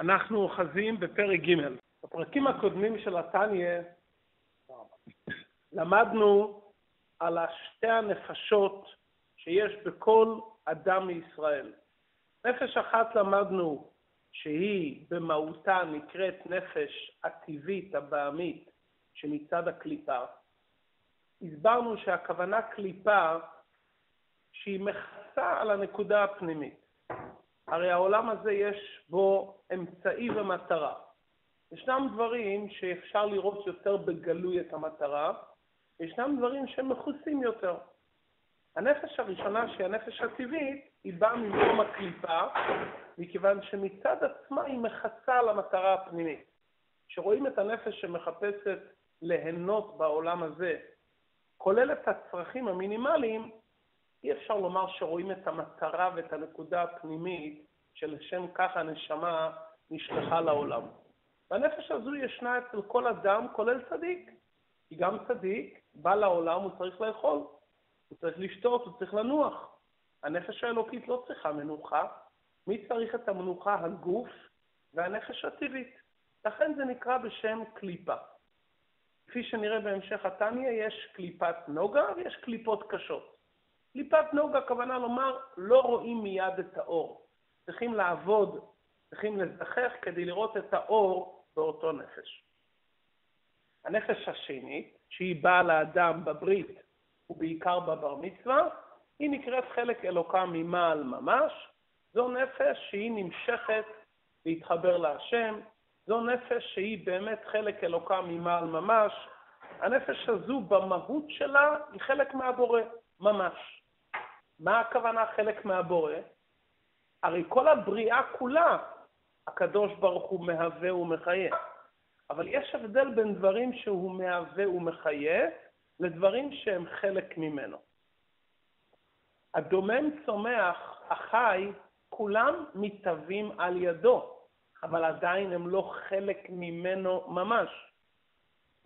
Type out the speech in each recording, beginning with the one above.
אנחנו אוחזים בפרק ג'. בפרקים הקודמים של התניא למדנו על שתי הנפשות שיש בכל אדם מישראל. נפש אחת למדנו שהיא במהותה נקראת נפש הטבעית, הבעמית, שמצד הקליפה. הסברנו שהכוונה קליפה שהיא מכסה על הנקודה הפנימית. הרי העולם הזה יש בו אמצעי ומטרה. ישנם דברים שאפשר לראות יותר בגלוי את המטרה, ישנם דברים שהם מכוסים יותר. הנפש הראשונה, שהיא הנפש הטבעית, היא באה ממקום הקליפה, מכיוון שמצד עצמה היא מכסה על המטרה הפנימית. כשרואים את הנפש שמחפשת ליהנות בעולם הזה, כולל את הצרכים המינימליים, אי אפשר לומר שרואים את המטרה ואת הנקודה הפנימית שלשם כך הנשמה נשלחה לעולם. והנפש הזו ישנה אצל כל אדם, כולל צדיק. כי גם צדיק בא לעולם, הוא צריך לאכול, הוא צריך לשתות, הוא צריך לנוח. הנפש האלוקית לא צריכה מנוחה. מי צריך את המנוחה? הגוף והנפש הטבעית. לכן זה נקרא בשם קליפה. כפי שנראה בהמשך התניא, יש קליפת נוגה ויש קליפות קשות. קליפת נוגה, הכוונה לומר, לא רואים מיד את האור. צריכים לעבוד, צריכים לזכך כדי לראות את האור באותו נפש. הנפש השנית, שהיא באה לאדם בברית ובעיקר בבר מצווה, היא נקראת חלק אלוקה ממעל ממש. זו נפש שהיא נמשכת להתחבר להשם, זו נפש שהיא באמת חלק אלוקה ממעל ממש. הנפש הזו במהות שלה היא חלק מהבורא, ממש. מה הכוונה חלק מהבורא? הרי כל הבריאה כולה, הקדוש ברוך הוא מהווה ומחיה. אבל יש הבדל בין דברים שהוא מהווה ומחיה לדברים שהם חלק ממנו. הדומם צומח, החי, כולם מתהווים על ידו, אבל עדיין הם לא חלק ממנו ממש.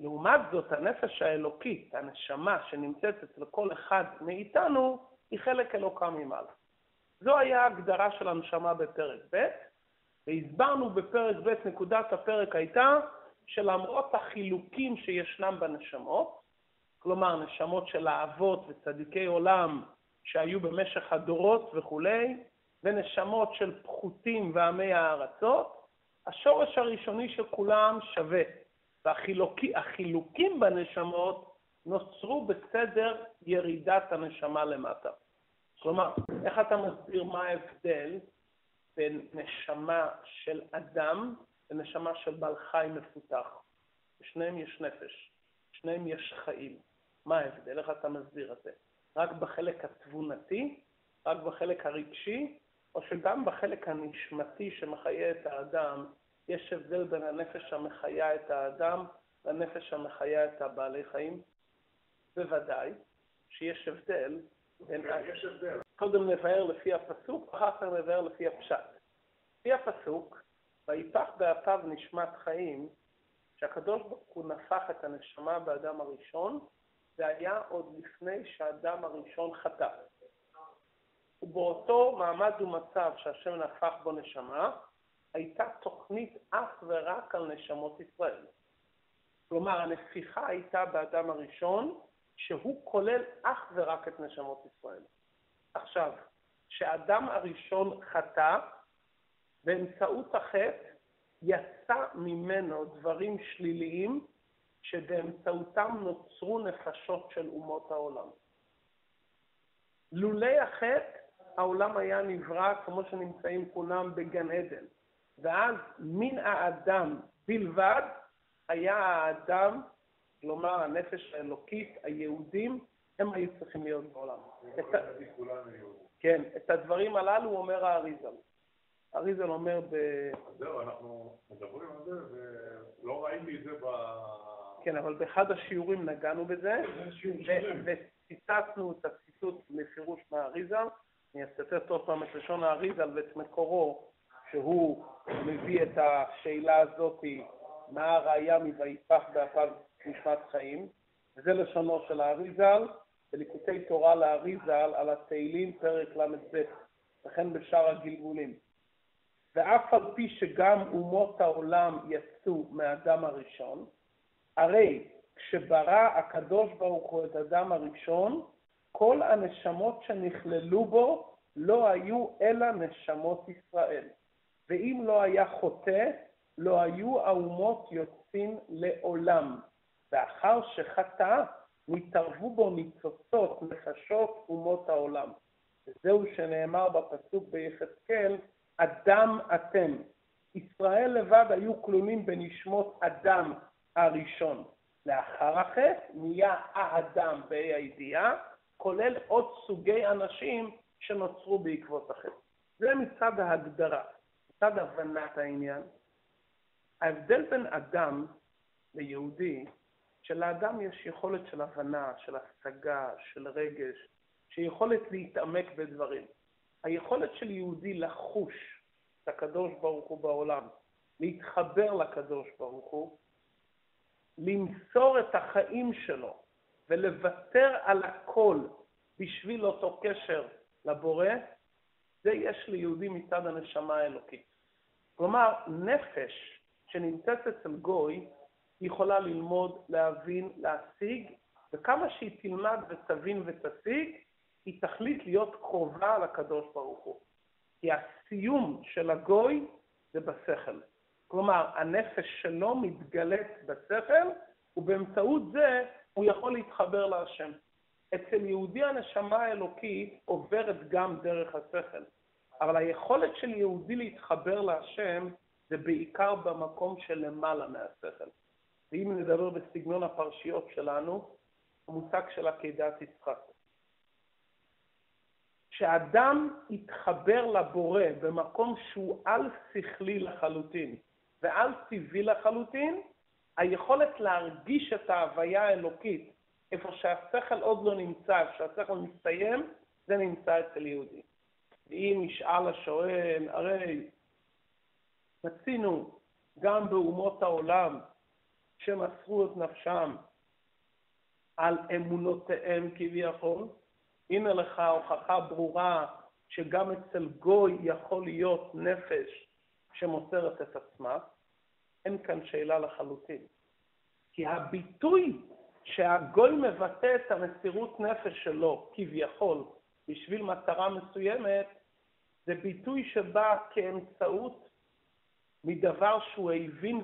לעומת זאת, הנפש האלוקית, הנשמה שנמצאת אצל כל אחד מאיתנו, היא חלק אלוקה ממעלה. זו היה ההגדרה של הנשמה בפרק ב', והסברנו בפרק ב', נקודת הפרק הייתה שלמרות החילוקים שישנם בנשמות, כלומר נשמות של האבות וצדיקי עולם שהיו במשך הדורות וכולי, ונשמות של פחותים ועמי הארצות, השורש הראשוני של כולם שווה, והחילוקים בנשמות נוצרו בסדר ירידת הנשמה למטה. כלומר, איך אתה מסביר מה ההבדל בין נשמה של אדם לנשמה של בעל חי מפותח? בשניהם יש נפש, בשניהם יש חיים. מה ההבדל? איך אתה מסביר את זה? רק בחלק התבונתי? רק בחלק הרגשי? או שגם בחלק הנשמתי שמחיה את האדם, יש הבדל בין הנפש המחיה את האדם לנפש המחיה את הבעלי חיים? בוודאי שיש הבדל, יש הבדל. קודם נבהר לפי הפסוק, אחר כך נבהר לפי הפשט. לפי הפסוק, ויפח באפיו נשמת חיים, שהקדוש ברוך הוא נפח את הנשמה באדם הראשון, זה היה עוד לפני שהאדם הראשון חטא. ובאותו מעמד ומצב שהשם נפח בו נשמה, הייתה תוכנית אך ורק על נשמות ישראל. כלומר, הנפיחה הייתה באדם הראשון, שהוא כולל אך ורק את נשמות ישראל. עכשיו, כשאדם הראשון חטא, באמצעות החטא יצא ממנו דברים שליליים שבאמצעותם נוצרו נפשות של אומות העולם. לולי החטא, העולם היה נברא כמו שנמצאים כולם בגן עדן, ואז מן האדם בלבד היה האדם כלומר הנפש האלוקית, היהודים, הם היו צריכים להיות בעולם. כן, את הדברים הללו אומר האריזל. האריזל אומר ב... זהו, אנחנו מדברים על זה, ולא ראיתי את זה ב... כן, אבל באחד השיעורים נגענו בזה, וציטטנו את הציטוט מפירוש מהאריזל. אני אצטט עוד פעם את לשון האריזל ואת מקורו, שהוא מביא את השאלה הזאת, מה הראייה מ"ויפח באפיו נשמת חיים", וזה לשונו של האריזל, בליקוטי תורה לאריזל על התהילים פרק ל"ב, וכן בשאר הגלגולים. ואף על פי שגם אומות העולם יצאו מהאדם הראשון, הרי כשברא הקדוש ברוך הוא את האדם הראשון, כל הנשמות שנכללו בו לא היו אלא נשמות ישראל. ואם לא היה חוטא, לא היו האומות יוצאים לעולם. ואחר שחטא, נתערבו בו ניצוצות נפשות אומות העולם. וזהו שנאמר בפסוק ביחזקאל, אדם אתם. ישראל לבד היו כלולים בנשמות אדם הראשון. לאחר החטא נהיה האדם בה"א הידיעה, כולל עוד סוגי אנשים שנוצרו בעקבות החטא. זה מצד ההגדרה, מצד הבנת העניין. ההבדל בין אדם ליהודי, שלאדם יש יכולת של הבנה, של השגה, של רגש, שיכולת להתעמק בדברים. היכולת של יהודי לחוש את הקדוש ברוך הוא בעולם, להתחבר לקדוש ברוך הוא, למסור את החיים שלו ולוותר על הכל בשביל אותו קשר לבורא, זה יש ליהודי מצד הנשמה האלוקית. כלומר, נפש שנמצאת אצל גוי, היא יכולה ללמוד, להבין, להשיג, וכמה שהיא תלמד ותבין ותשיג, היא תחליט להיות קרובה לקדוש ברוך הוא. כי הסיום של הגוי זה בשכל. כלומר, הנפש שלו מתגלית בשכל, ובאמצעות זה הוא יכול להתחבר להשם. אצל יהודי הנשמה האלוקית עוברת גם דרך השכל, אבל היכולת של יהודי להתחבר להשם זה בעיקר במקום שלמעלה מהשכל. ואם נדבר בסגנון הפרשיות שלנו, המושג של עקדת יצחק. כשאדם יתחבר לבורא במקום שהוא על-שכלי לחלוטין ועל-טבעי לחלוטין, היכולת להרגיש את ההוויה האלוקית איפה שהשכל עוד לא נמצא, כשהשכל מסתיים, זה נמצא אצל יהודי. ואם ישאל השואל, הרי מצינו גם באומות העולם שמסרו את נפשם על אמונותיהם כביכול, הנה לך הוכחה ברורה שגם אצל גוי יכול להיות נפש שמוסרת את עצמה, אין כאן שאלה לחלוטין. כי הביטוי שהגוי מבטא את המסירות נפש שלו, כביכול, בשביל מטרה מסוימת, זה ביטוי שבא כאמצעות מדבר שהוא הבין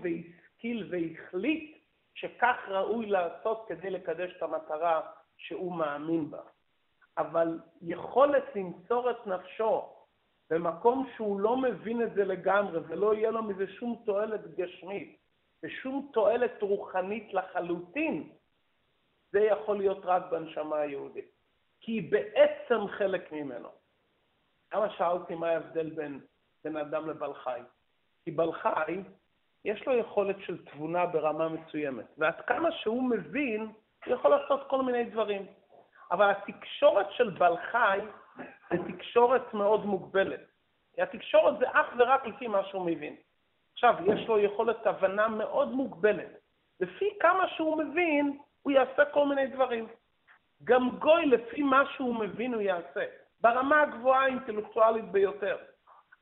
והשכיל והחליט שכך ראוי לעשות כדי לקדש את המטרה שהוא מאמין בה. אבל יכולת למסור את נפשו במקום שהוא לא מבין את זה לגמרי ולא יהיה לו מזה שום תועלת גשמית ושום תועלת רוחנית לחלוטין, זה יכול להיות רק בנשמה היהודית. כי היא בעצם חלק ממנו. למה שאלתי מה ההבדל בין בין אדם לבעל חי? כי בעל חי, יש לו יכולת של תבונה ברמה מסוימת, ועד כמה שהוא מבין, הוא יכול לעשות כל מיני דברים. אבל התקשורת של בעל חי זה תקשורת מאוד מוגבלת. כי התקשורת זה אך ורק לפי מה שהוא מבין. עכשיו, יש לו יכולת הבנה מאוד מוגבלת. לפי כמה שהוא מבין, הוא יעשה כל מיני דברים. גם גוי, לפי מה שהוא מבין, הוא יעשה. ברמה הגבוהה האינטלקטואלית ביותר.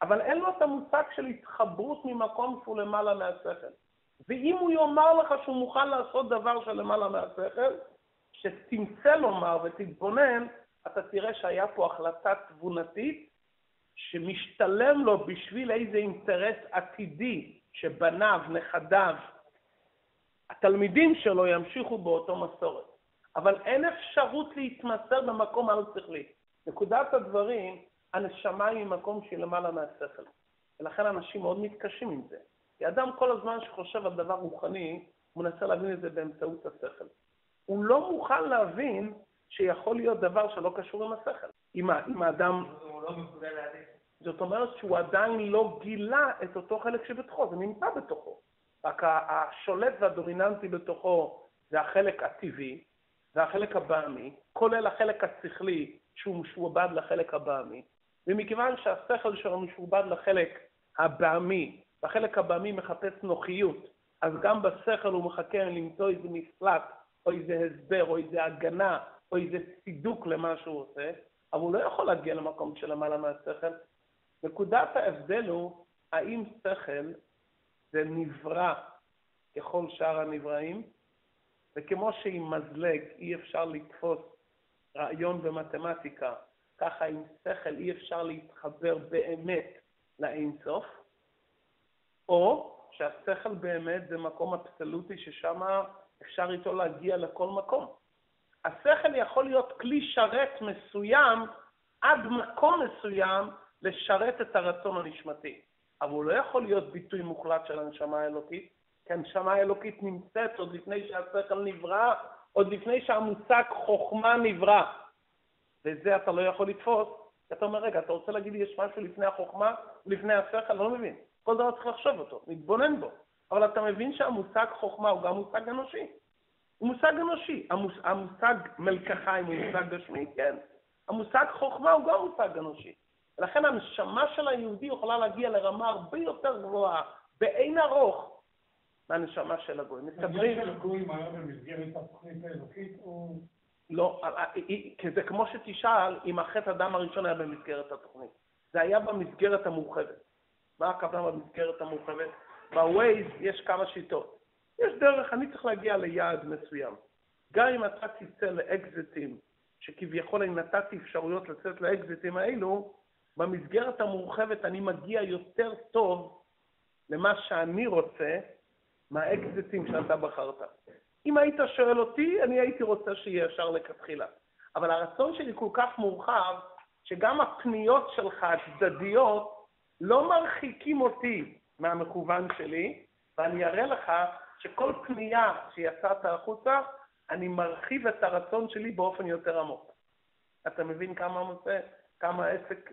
אבל אין לו את המושג של התחברות ממקום שהוא למעלה מהשכל. ואם הוא יאמר לך שהוא מוכן לעשות דבר שלמעלה מהשכל, שתמצא לומר ותתבונן, אתה תראה שהיה פה החלטה תבונתית שמשתלם לו בשביל איזה אינטרס עתידי שבניו, נכדיו, התלמידים שלו ימשיכו באותו מסורת. אבל אין אפשרות להתמסר במקום על-שכלי. נקודת הדברים, הנשמה היא מקום שהיא למעלה מהשכל. ולכן אנשים מאוד מתקשים עם זה. כי אדם כל הזמן שחושב על דבר רוחני, הוא מנסה להבין את זה באמצעות השכל. הוא לא מוכן להבין שיכול להיות דבר שלא קשור עם השכל. אם, אם האדם... הוא לא מסוגל להבין. זאת אומרת שהוא עדיין לא גילה את אותו חלק שבתוכו, זה נמצא בתוכו. רק השולט והדומיננטי בתוכו זה החלק הטבעי, זה החלק הבעמי, כולל החלק השכלי שהוא משועבד לחלק הבעמי, ומכיוון שהשכל שלו משועבד לחלק הבעמי, והחלק הבעמי מחפש נוחיות, אז גם בשכל הוא מחכה למצוא איזה מפלט, או איזה הסבר, או איזה הגנה, או איזה צידוק למה שהוא עושה, אבל הוא לא יכול להגיע למקום שלמעלה מהשכל. נקודת ההבדל הוא האם שכל זה נברא ככל שאר הנבראים, וכמו שעם מזלג אי אפשר לתפוס רעיון במתמטיקה, ככה עם שכל אי אפשר להתחבר באמת לאינסוף, או שהשכל באמת זה מקום אבסולוטי ששם אפשר איתו להגיע לכל מקום. השכל יכול להיות כלי שרת מסוים עד מקום מסוים לשרת את הרצון הנשמתי, אבל הוא לא יכול להיות ביטוי מוחלט של הנשמה האלוקית, כי הנשמה האלוקית נמצאת עוד לפני שהשכל נברא, עוד לפני שהמושג חוכמה נברא. וזה אתה לא יכול לתפוס, כי אתה אומר, רגע, אתה רוצה להגיד לי יש משהו לפני החוכמה ולפני השכל? לא מבין. כל דבר צריך לחשוב אותו, להתבונן בו. אבל אתה מבין שהמושג חוכמה הוא גם מושג אנושי. הוא מושג אנושי. המוש... המושג מלקחיים הוא מושג גשמי, כן. המושג חוכמה הוא גם מושג אנושי. ולכן הנשמה של היהודי יכולה להגיע לרמה הרבה יותר גבוהה, באין ארוך, מהנשמה של הגוי. מסתברים... הגויים היה במסגרת התוכנית האלוקית או... לא, אה, אה, כי זה כמו שתשאל אם החטא הדם הראשון היה במסגרת התוכנית. זה היה במסגרת המורחבת. מה הכוונה במסגרת המורחבת? בווייז יש כמה שיטות. יש דרך, אני צריך להגיע ליעד מסוים. גם אם אתה תצא לאקזיטים, שכביכול אני נתתי אפשרויות לצאת לאקזיטים האלו, במסגרת המורחבת אני מגיע יותר טוב למה שאני רוצה מהאקזיטים שאתה בחרת. אם היית שואל אותי, אני הייתי רוצה שיהיה ישר לכתחילה. אבל הרצון שלי כל כך מורחב, שגם הפניות שלך הצדדיות לא מרחיקים אותי מהמכוון שלי, ואני אראה לך שכל פנייה שיצאת החוצה, אני מרחיב את הרצון שלי באופן יותר עמוק. אתה מבין כמה מוצא, כמה העסק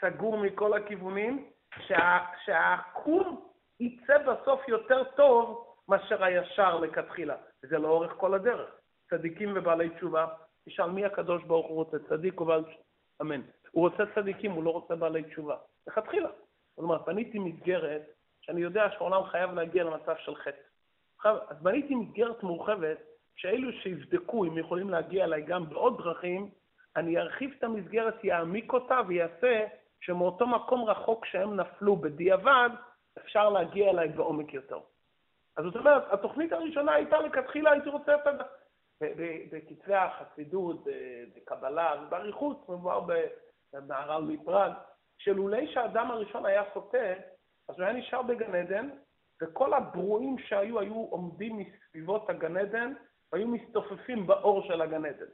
סגור מכל הכיוונים, שה, שהעקום יצא בסוף יותר טוב מאשר הישר לכתחילה. וזה לאורך כל הדרך. צדיקים ובעלי תשובה, תשאל מי הקדוש ברוך הוא רוצה, צדיק או בעל תשובה? אמן. הוא רוצה צדיקים, הוא לא רוצה בעלי תשובה. לכתחילה. כלומר, בניתי מסגרת שאני יודע שהעולם חייב להגיע למצב של חטא. אז בניתי מסגרת מורחבת, שאלו שיבדקו אם יכולים להגיע אליי גם בעוד דרכים, אני ארחיב את המסגרת, יעמיק אותה ויעשה שמאותו מקום רחוק שהם נפלו בדיעבד, אפשר להגיע אליי בעומק יותר. אז זאת אומרת, התוכנית הראשונה הייתה לכתחילה, הייתי רוצה את ה... בכתבי החסידות, בקבלה ובאריכות, מבואר במהר"ל מפראג, שלולי שהאדם הראשון היה חוטא, אז הוא היה נשאר בגן עדן, וכל הברואים שהיו, היו עומדים מסביבות הגן עדן, והיו מסתופפים באור של הגן עדן.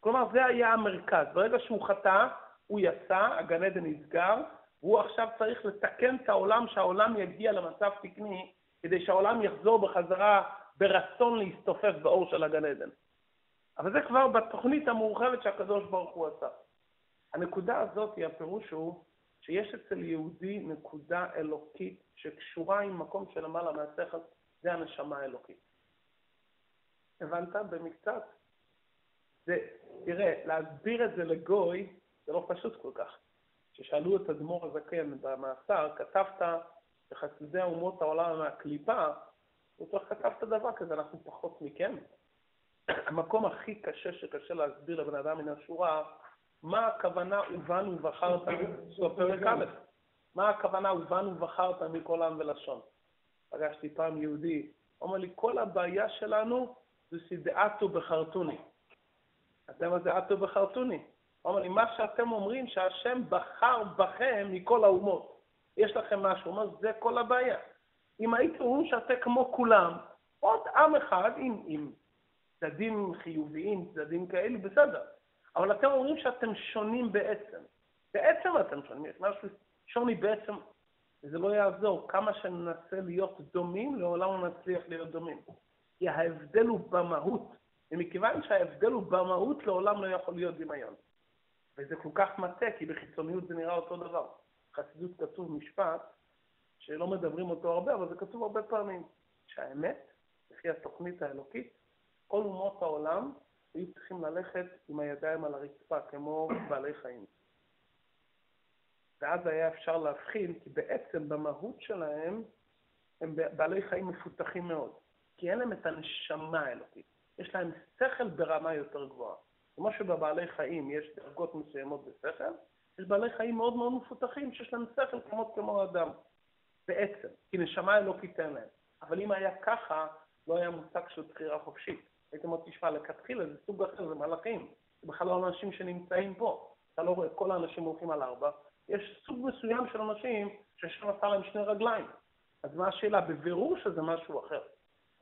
כלומר, זה היה המרכז. ברגע שהוא חטא, הוא יצא, הגן עדן נסגר, והוא עכשיו צריך לתקן את העולם, שהעולם יגיע למצב תקני, כדי שהעולם יחזור בחזרה ברצון להסתופף באור של הגן עדן. אבל זה כבר בתוכנית המורחבת שהקדוש ברוך הוא עשה. הנקודה הזאת, הפירוש הוא שיש אצל יהודי נקודה אלוקית שקשורה עם מקום שלמעלה מהשכל, זה הנשמה האלוקית. הבנת? במקצת? זה, תראה, להסביר את זה לגוי זה לא פשוט כל כך. כששאלו את אדמו"ר הזקן במאסר, כתבת בחסידי אומות העולם מהקליפה, הוא צריך כתבת דבר כזה, אנחנו פחות מכם. המקום הכי קשה שקשה להסביר לבן אדם מן השורה, מה הכוונה ובנו ובחרת, סוף פרק א', מה הכוונה ובנו ובחרת מכל עם ולשון. פגשתי פעם יהודי, הוא אומר לי, כל הבעיה שלנו זה שדעתו בחרטוני. אתם מה זה עטו בחרטוני? הוא אומר לי, מה שאתם אומרים שהשם בחר בכם מכל האומות. יש לכם משהו, הוא אומר, זה כל הבעיה. אם הייתם אומרים שאתם כמו כולם, עוד עם אחד עם, עם צדדים חיוביים, צדדים כאלה, בסדר. אבל אתם אומרים שאתם שונים בעצם. בעצם אתם שונים, יש משהו שוני בעצם, וזה לא יעזור. כמה שננסה להיות דומים, לעולם לא נצליח להיות דומים. כי ההבדל הוא במהות, ומכיוון שההבדל הוא במהות, לעולם לא יכול להיות דמיון. וזה כל כך מטה, כי בחיצוניות זה נראה אותו דבר. בחסידות כתוב משפט שלא מדברים אותו הרבה, אבל זה כתוב הרבה פעמים, שהאמת, לפי התוכנית האלוקית, כל אומות העולם היו צריכים ללכת עם הידיים על הרצפה, כמו בעלי חיים. ואז היה אפשר להבחין, כי בעצם במהות שלהם הם בעלי חיים מפותחים מאוד, כי אין להם את הנשמה האלוקית, יש להם שכל ברמה יותר גבוהה. כמו שבבעלי חיים יש דרגות מסוימות בשכל, יש בעלי חיים מאוד מאוד מפותחים שיש להם שכל כמו כמו אדם. בעצם, כי נשמה אלוקית אין להם. אבל אם היה ככה, לא היה מושג של בחירה חופשית. הייתם עוד תשמע, לכתחילה זה סוג אחר, זה מלאכים. זה בכלל לא אנשים שנמצאים פה. אתה לא רואה, כל האנשים הולכים על ארבע. יש סוג מסוים של אנשים ששם עשה להם שני רגליים. אז מה השאלה? בבירור שזה משהו אחר.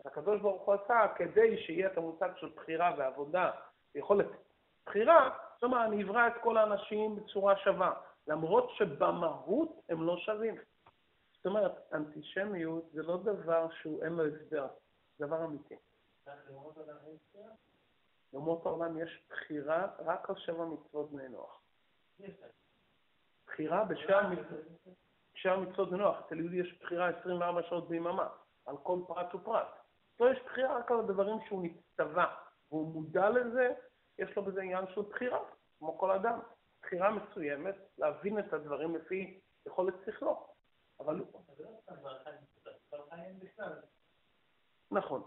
אז הקדוש ברוך הוא עשה כדי שיהיה את המושג של בחירה ועבודה, יכולת בחירה, אומרת, אני אברא את כל האנשים בצורה שווה, למרות שבמהות הם לא שווים. זאת אומרת, אנטישמיות זה לא דבר שהוא אין לו הסבר, זה דבר אמיתי. לאומות העולם יש בחירה רק על שבע מצוות בני נוח. בחירה בשבע מצוות בני נוח. אצל יהודי יש בחירה 24 שעות ביממה, על כל פרט ופרט. פה יש בחירה רק על הדברים שהוא נצטווה, והוא מודע לזה, יש לו בזה עניין של בחירה, כמו כל אדם. בחירה מסוימת, להבין את הדברים לפי יכולת שכלו. אבל... נכון.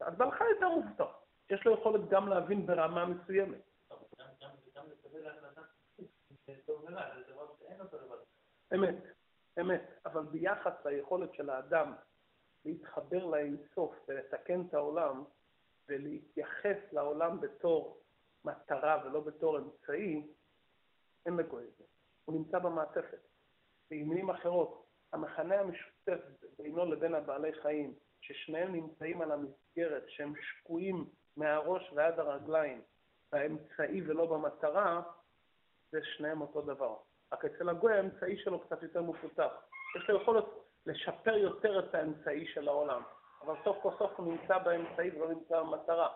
אז בעל חי יותר מובטח. יש לו יכולת גם להבין ברמה מסוימת. אמת, אמת. אבל ביחס ליכולת של האדם להתחבר לאינסוף ולתקן את העולם ולהתייחס לעולם בתור מטרה ולא בתור אמצעי, אין זה. הוא נמצא במעטפת. במילים אחרות, המכנה המשותף בינו לבין הבעלי חיים, ששניהם נמצאים על המסגרת, שהם שקועים מהראש ועד הרגליים, באמצעי ולא במטרה, זה שניהם אותו דבר. רק אצל הגוי האמצעי שלו קצת יותר מפותח. יש לו יכולת לשפר יותר את האמצעי של העולם, אבל סוף כל סוף הוא נמצא באמצעי ולא נמצא במטרה.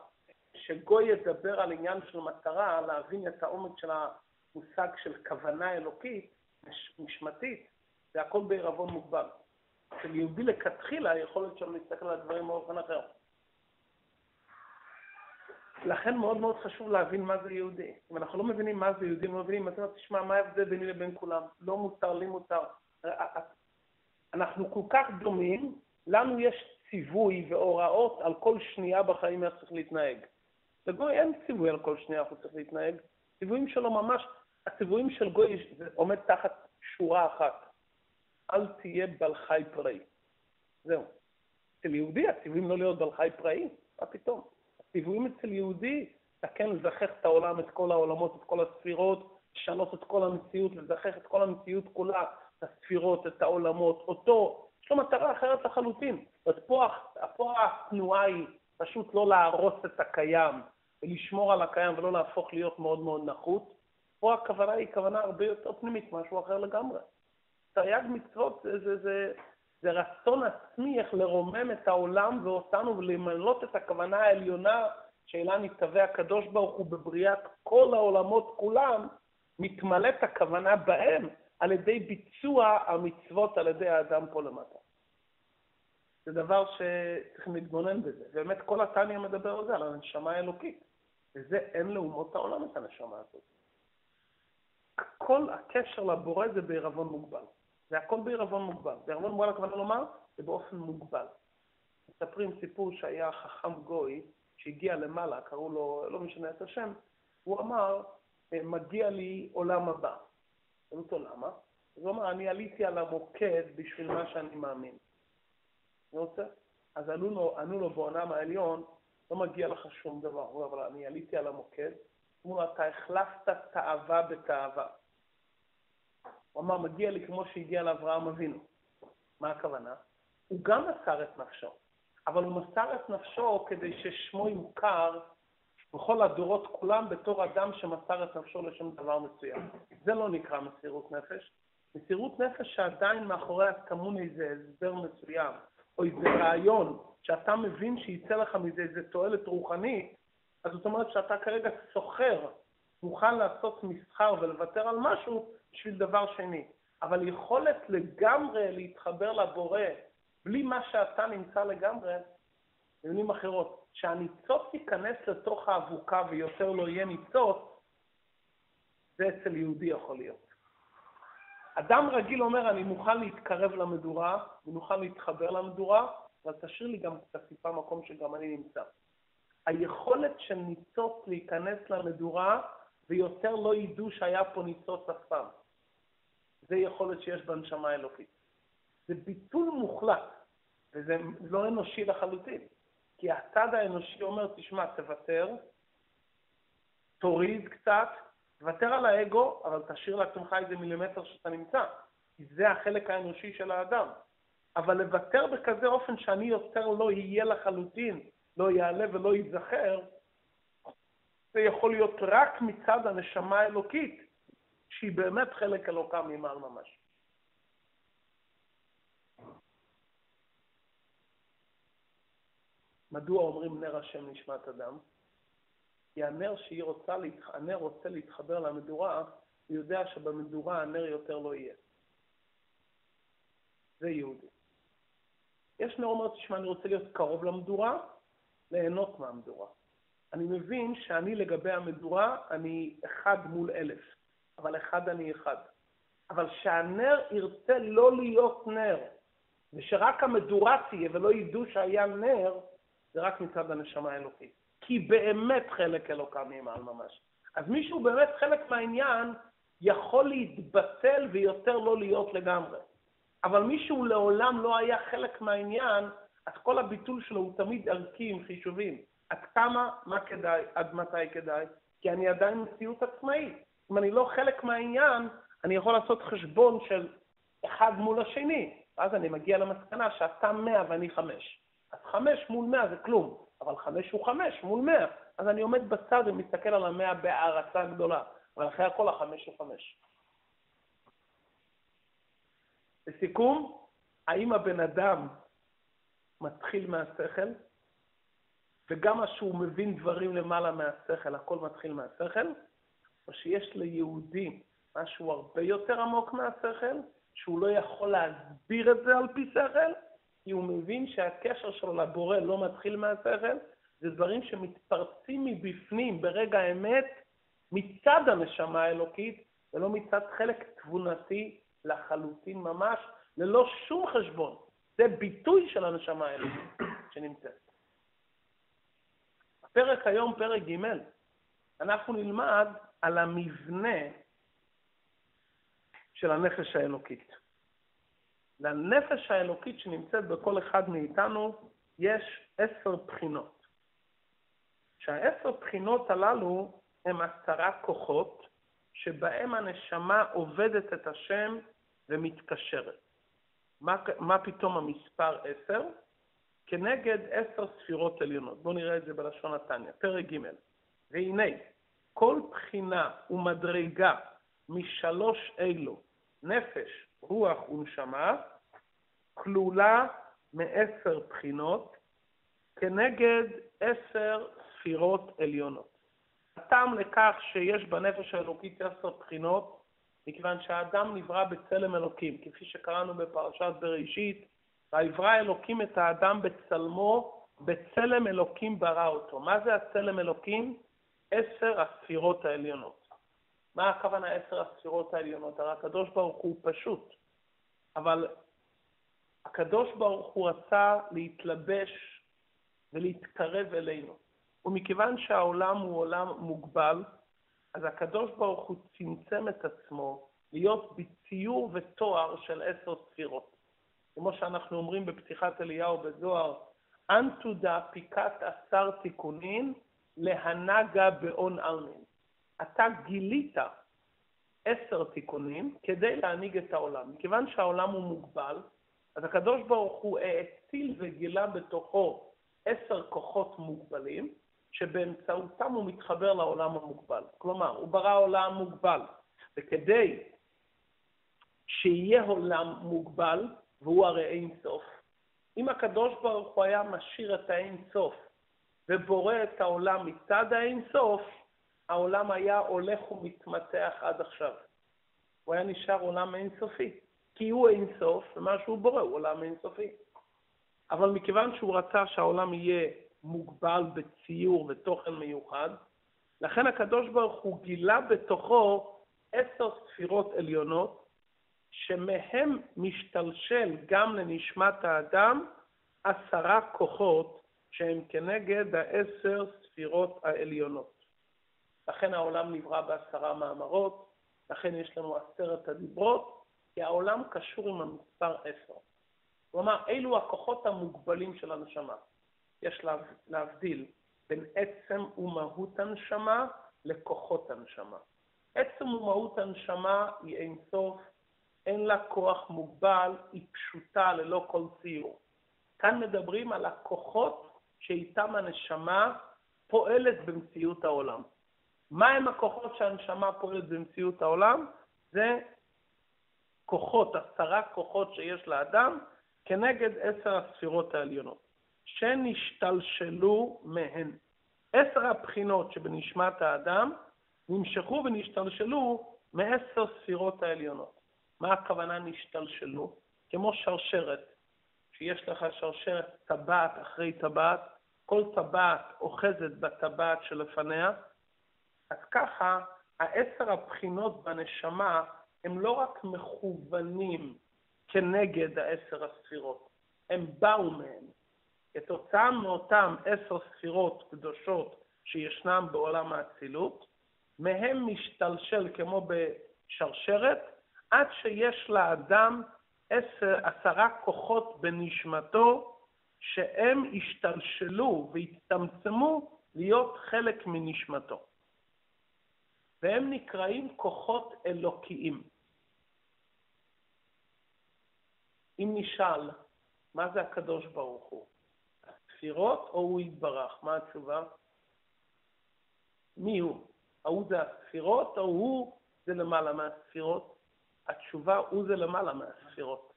כשגוי ידבר על עניין של מטרה, להבין את העומק של המושג של כוונה אלוקית, נשמתית, זה הכל בעירבון מוגבל. אצל יהודי לכתחילה היכולת שלו להסתכל על הדברים באופן אחר. לכן מאוד מאוד חשוב להבין מה זה יהודי. אם אנחנו לא מבינים מה זה יהודי, לא מבינים, אז תשמע, מה ההבדל ביני לבין כולם? לא מותר, לי מותר. אנחנו כל כך דומים, לנו יש ציווי והוראות על כל שנייה בחיים איך צריך להתנהג. לגוי אין ציווי על כל שנייה הוא צריך להתנהג. ציוויים שלו ממש, הציוויים של גוי עומד תחת שורה אחת. אל תהיה בל חי פראי. זהו. אצל יהודי הציוויים לא להיות בל חי פראי, מה פתאום? הציוויים אצל יהודי, אתה כן לזכח את העולם, את כל העולמות, את כל הספירות, לשנות את כל המציאות, לזכח את כל המציאות כולה, את הספירות, את העולמות, אותו, יש לו מטרה אחרת לחלוטין. אז פה, פה התנועה היא פשוט לא להרוס את הקיים ולשמור על הקיים ולא להפוך להיות מאוד מאוד נחות. פה הכוונה היא כוונה הרבה יותר פנימית, משהו אחר לגמרי. תרי"ג מצוות זה, זה, זה, זה רצון עצמי איך לרומם את העולם ואותנו ולמלות את הכוונה העליונה שאלה נתהווה הקדוש ברוך הוא בבריאת כל העולמות כולם, מתמלאת הכוונה בהם על ידי ביצוע המצוות על ידי האדם פה למטה. זה דבר שצריך להתבונן בזה. באמת כל התניא מדבר על זה, על הנשמה האלוקית. וזה אין לאומות העולם את הנשמה הזאת. כל הקשר לבורא זה בעירבון מוגבל. זה הכל בעירבון מוגבל. בעירבון מוגבל הכוונה לומר, זה באופן מוגבל. מספרים סיפור שהיה חכם גוי שהגיע למעלה, קראו לו, לא משנה את השם, הוא אמר, מגיע לי עולם הבא. שאלו אותו למה? הוא אמר, אני עליתי על המוקד בשביל מה שאני מאמין. אני רוצה? אז ענו לו, לו בעולם העליון, לא מגיע לך שום דבר. הוא אמר, אבל אני עליתי על המוקד. אמרו לו, אתה החלפת תאווה בתאווה. הוא אמר, מגיע לי כמו שהגיע לאברהם אבינו. מה הכוונה? הוא גם מסר את נפשו, אבל הוא מסר את נפשו כדי ששמו יוכר בכל הדורות כולם בתור אדם שמסר את נפשו לשם דבר מסוים. זה לא נקרא מסירות נפש. מסירות נפש שעדיין מאחוריה טמון איזה הסבר מסוים, או איזה רעיון, שאתה מבין שיצא לך מזה איזה תועלת רוחנית, אז זאת אומרת שאתה כרגע סוחר, מוכן לעשות מסחר ולוותר על משהו בשביל דבר שני. אבל יכולת לגמרי להתחבר לבורא, בלי מה שאתה נמצא לגמרי, במילים אחרות, שהניצוץ ייכנס לתוך האבוקה ויותר לא יהיה ניצוץ, זה אצל יהודי יכול להיות. אדם רגיל אומר, אני מוכן להתקרב למדורה, אני מוכן להתחבר למדורה, אבל תשאיר לי גם קצת טיפה מקום שגם אני נמצא. היכולת של ניצוץ להיכנס למדורה, ויותר לא ידעו שהיה פה ניצוץ אף פעם. זה יכולת שיש בנשמה האלוקית. זה ביטול מוחלט, וזה לא אנושי לחלוטין. כי הצד האנושי אומר, תשמע, תוותר, תוריד קצת, תוותר על האגו, אבל תשאיר לעצמך איזה מילימטר שאתה נמצא. כי זה החלק האנושי של האדם. אבל לוותר בכזה אופן שאני יותר לא אהיה לחלוטין, לא יעלה ולא ייזכר, זה יכול להיות רק מצד הנשמה האלוקית, שהיא באמת חלק אלוקה ממעל ממש. מדוע אומרים נר השם נשמת אדם? הנר שהיא רוצה, הנר רוצה להתחבר למדורה, הוא יודע שבמדורה הנר יותר לא יהיה. זה יהודי. יש נר אומר, תשמע, אני רוצה להיות קרוב למדורה, ליהנות מהמדורה. אני מבין שאני לגבי המדורה, אני אחד מול אלף, אבל אחד אני אחד. אבל שהנר ירצה לא להיות נר, ושרק המדורה תהיה ולא ידעו שהיה נר, זה רק מצד הנשמה האלוקית. כי באמת חלק אלוקה ממעל ממש. אז מישהו באמת חלק מהעניין יכול להתבטל ויותר לא להיות לגמרי. אבל מישהו לעולם לא היה חלק מהעניין, אז כל הביטול שלו הוא תמיד ערכי עם חישובים. עד כמה, מה כדאי, עד מתי כדאי? כי אני עדיין מציאות עצמאית. אם אני לא חלק מהעניין, אני יכול לעשות חשבון של אחד מול השני. ואז אני מגיע למסקנה שאתה מאה ואני חמש. אז חמש מול מאה זה כלום, אבל חמש הוא חמש מול מאה. אז אני עומד בצד ומסתכל על המאה בהערצה גדולה. אבל אחרי הכל החמש הוא חמש. לסיכום, האם הבן אדם מתחיל מהשכל, וגם מה שהוא מבין דברים למעלה מהשכל, הכל מתחיל מהשכל, או שיש ליהודי משהו הרבה יותר עמוק מהשכל, שהוא לא יכול להסביר את זה על פי שכל, כי הוא מבין שהקשר שלו לבורא לא מתחיל מהשכל, זה דברים שמתפרצים מבפנים ברגע האמת מצד הנשמה האלוקית, ולא מצד חלק תבונתי לחלוטין ממש, ללא שום חשבון. זה ביטוי של הנשמה האלוקית שנמצאת. הפרק היום, פרק ג', אנחנו נלמד על המבנה של הנפש האלוקית. לנפש האלוקית שנמצאת בכל אחד מאיתנו יש עשר בחינות. שהעשר בחינות הללו הם עשרה כוחות שבהם הנשמה עובדת את השם ומתקשרת. מה, מה פתאום המספר עשר? כנגד עשר ספירות עליונות. בואו נראה את זה בלשון התניא, פרק ג' והנה, כל בחינה ומדרגה משלוש אלו, נפש, רוח ונשמה, כלולה מעשר בחינות כנגד עשר ספירות עליונות. הטעם לכך שיש בנפש האלוקית עשר בחינות מכיוון שהאדם נברא בצלם אלוקים, כפי שקראנו בפרשת בראשית, ויברא אלוקים את האדם בצלמו, בצלם אלוקים ברא אותו. מה זה הצלם אלוקים? עשר הספירות העליונות. מה הכוונה עשר הספירות העליונות? הרי הקדוש ברוך הוא פשוט, אבל הקדוש ברוך הוא רצה להתלבש ולהתקרב אלינו. ומכיוון שהעולם הוא עולם מוגבל, אז הקדוש ברוך הוא צמצם את עצמו להיות בציור ותואר של עשר ספירות. כמו שאנחנו אומרים בפתיחת אליהו בזוהר, אנטו דאפיקת עשר תיקונים להנהגה באון עלמין. אתה גילית עשר תיקונים כדי להנהיג את העולם. מכיוון שהעולם הוא מוגבל, אז הקדוש ברוך הוא האציל וגילה בתוכו עשר כוחות מוגבלים, שבאמצעותם הוא מתחבר לעולם המוגבל. כלומר, הוא ברא עולם מוגבל, וכדי שיהיה עולם מוגבל, והוא הרי אין סוף, אם הקדוש ברוך הוא היה משאיר את האין סוף ובורא את העולם מצד האין סוף, העולם היה הולך ומתמתח עד עכשיו. הוא היה נשאר עולם אין סופי, כי הוא אין סוף, ומה שהוא בורא הוא עולם אין סופי. אבל מכיוון שהוא רצה שהעולם יהיה מוגבל בציור ותוכן מיוחד, לכן הקדוש ברוך הוא גילה בתוכו עשר ספירות עליונות, שמהם משתלשל גם לנשמת האדם עשרה כוחות שהם כנגד העשר ספירות העליונות. לכן העולם נברא בעשרה מאמרות, לכן יש לנו עשרת הדיברות, כי העולם קשור עם המספר עשר. כלומר, אלו הכוחות המוגבלים של הנשמה. יש לה, להבדיל בין עצם ומהות הנשמה לכוחות הנשמה. עצם ומהות הנשמה היא אינסוף, אין לה כוח מוגבל, היא פשוטה ללא כל ציור. כאן מדברים על הכוחות שאיתם הנשמה פועלת במציאות העולם. מהם הכוחות שהנשמה פועלת במציאות העולם? זה כוחות, עשרה כוחות שיש לאדם כנגד עשר הספירות העליונות, שנשתלשלו מהן. עשר הבחינות שבנשמת האדם נמשכו ונשתלשלו מעשר ספירות העליונות. מה הכוונה נשתלשלו? כמו שרשרת, שיש לך שרשרת טבעת אחרי טבעת, כל טבעת אוחזת בטבעת שלפניה, אז ככה העשר הבחינות בנשמה הם לא רק מכוונים כנגד העשר הספירות, הם באו מהם. כתוצאה מאותם עשר ספירות קדושות שישנם בעולם האצילות, מהם משתלשל כמו בשרשרת, עד שיש לאדם עשר, עשרה כוחות בנשמתו, שהם השתלשלו והצטמצמו להיות חלק מנשמתו. והם נקראים כוחות אלוקיים. אם נשאל, מה זה הקדוש ברוך הוא? הספירות או הוא יתברך? מה התשובה? מי הוא? ההוא זה הספירות או הוא זה למעלה מהספירות? התשובה הוא זה למעלה מהספירות.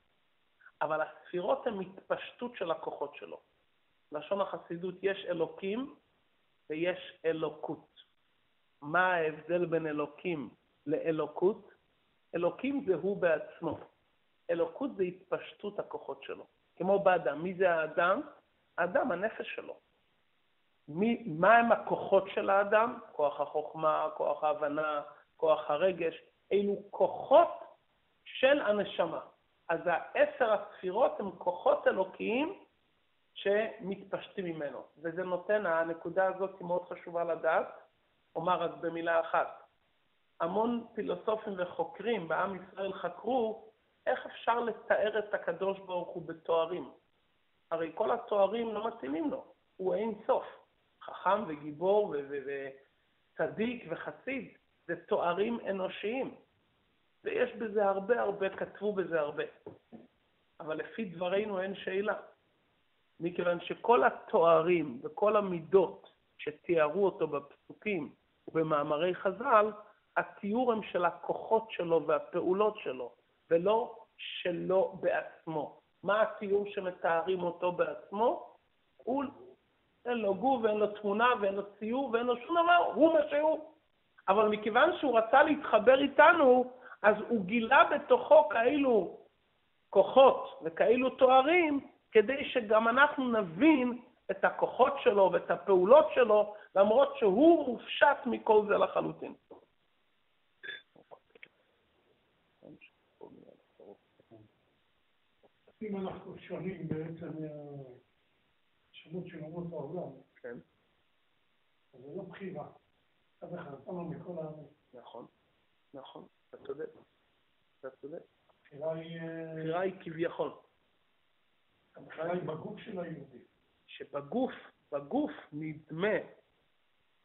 אבל הספירות הן התפשטות של הכוחות שלו. לשון החסידות יש אלוקים ויש אלוקות. מה ההבדל בין אלוקים לאלוקות? אלוקים זה הוא בעצמו. אלוקות זה התפשטות הכוחות שלו. כמו באדם. מי זה האדם? האדם, הנפש שלו. מי, מה הם הכוחות של האדם? כוח החוכמה, כוח ההבנה, כוח הרגש. אלו כוחות של הנשמה. אז העשר הספירות הן כוחות אלוקיים שמתפשטים ממנו. וזה נותן, הנקודה הזאת היא מאוד חשובה לדעת. אומר רק במילה אחת. המון פילוסופים וחוקרים בעם ישראל חקרו איך אפשר לתאר את הקדוש ברוך הוא בתוארים. הרי כל התוארים לא מתאימים לו, הוא אין סוף. חכם וגיבור וצדיק וחסיד, זה תוארים אנושיים. ויש בזה הרבה הרבה, כתבו בזה הרבה. אבל לפי דברינו אין שאלה. מכיוון שכל התוארים וכל המידות שתיארו אותו בפסוקים ובמאמרי חז"ל, התיאור הם של הכוחות שלו והפעולות שלו, ולא שלו בעצמו. מה התיאור שמתארים אותו בעצמו? הוא, אין לו גוף ואין לו תמונה ואין לו ציור ואין לו שום דבר, הוא מה שהוא. אבל מכיוון שהוא רצה להתחבר איתנו, אז הוא גילה בתוכו כאלו כוחות וכאלו תוארים, כדי שגם אנחנו נבין את הכוחות שלו ואת הפעולות שלו, למרות שהוא מופשט מכל זה לחלוטין. אם אנחנו שונים בעצם מהשמות של אומות העולם, כן. אז זה לא בחירה. אף אחד נתנו מכל הארץ. נכון, נכון, אתה צודק. אתה צודק. הבחירה היא... אה, הבחירה היא כביכול. הבחירה היא בגוף של היהודי. שבגוף, בגוף נדמה,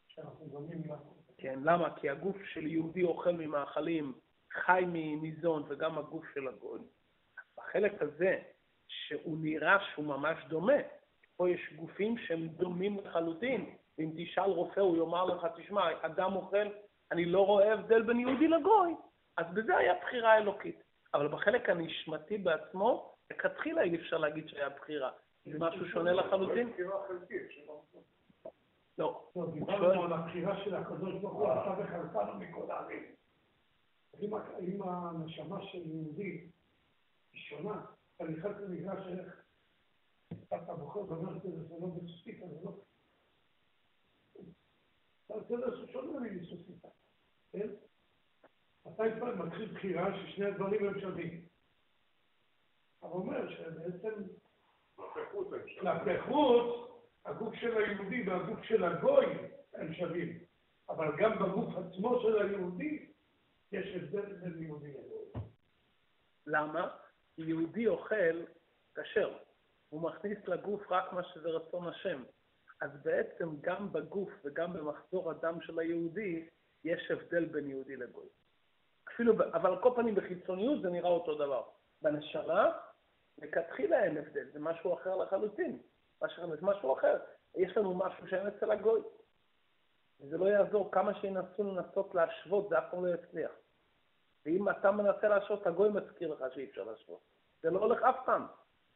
שאנחנו דומים לה. כן, למה? כי הגוף של יהודי אוכל ממאכלים, חי ממזון, וגם הגוף של הגוי. בחלק הזה, שהוא נראה שהוא ממש דומה, פה יש גופים שהם דומים לחלוטין. ואם תשאל רופא, הוא יאמר לך, תשמע, אדם אוכל, אני לא רואה הבדל בין יהודי לגוי. אז בזה היה בחירה אלוקית. אבל בחלק הנשמתי בעצמו, לכתחילה אי אפשר להגיד שהיה בחירה. זה משהו שונה לחלוטין? לא. לא, דיברנו על הבחירה של הקדוש ברוך הוא, עשה וחלקנו מכל הערים. אם- הנשמה של יהודי היא שונה, אתה נכנס למגרש איך אתה בוחר ואומר שזה זה לא בסוסיתא, זה לא... אתה רוצה לעשות שונה מסוסיתא, כן? מתי כבר מתחיל בחירה ששני הדברים הם שווים? אתה אומר שבעצם כלפי חוץ, הגוף של היהודי והגוף של הגוי הם שווים, אבל גם בגוף עצמו של היהודי יש הבדל בין יהודי לגוי. למה? כי יהודי אוכל כשר. הוא מכניס לגוף רק מה שזה רצון השם. אז בעצם גם בגוף וגם במחזור הדם של היהודי, יש הבדל בין יהודי לגוי. אפילו, אבל על כל פנים בחיצוניות זה נראה אותו דבר. בנשמה, לכתחילה אין הבדל, זה משהו אחר לחלוטין. זה משהו אחר. יש לנו משהו שאין אצל הגוי. וזה לא יעזור כמה שינסו לנסות להשוות, זה אף פעם לא יצליח. ואם אתה מנסה להשוות, הגוי מזכיר לך שאי אפשר להשוות. זה לא הולך אף פעם.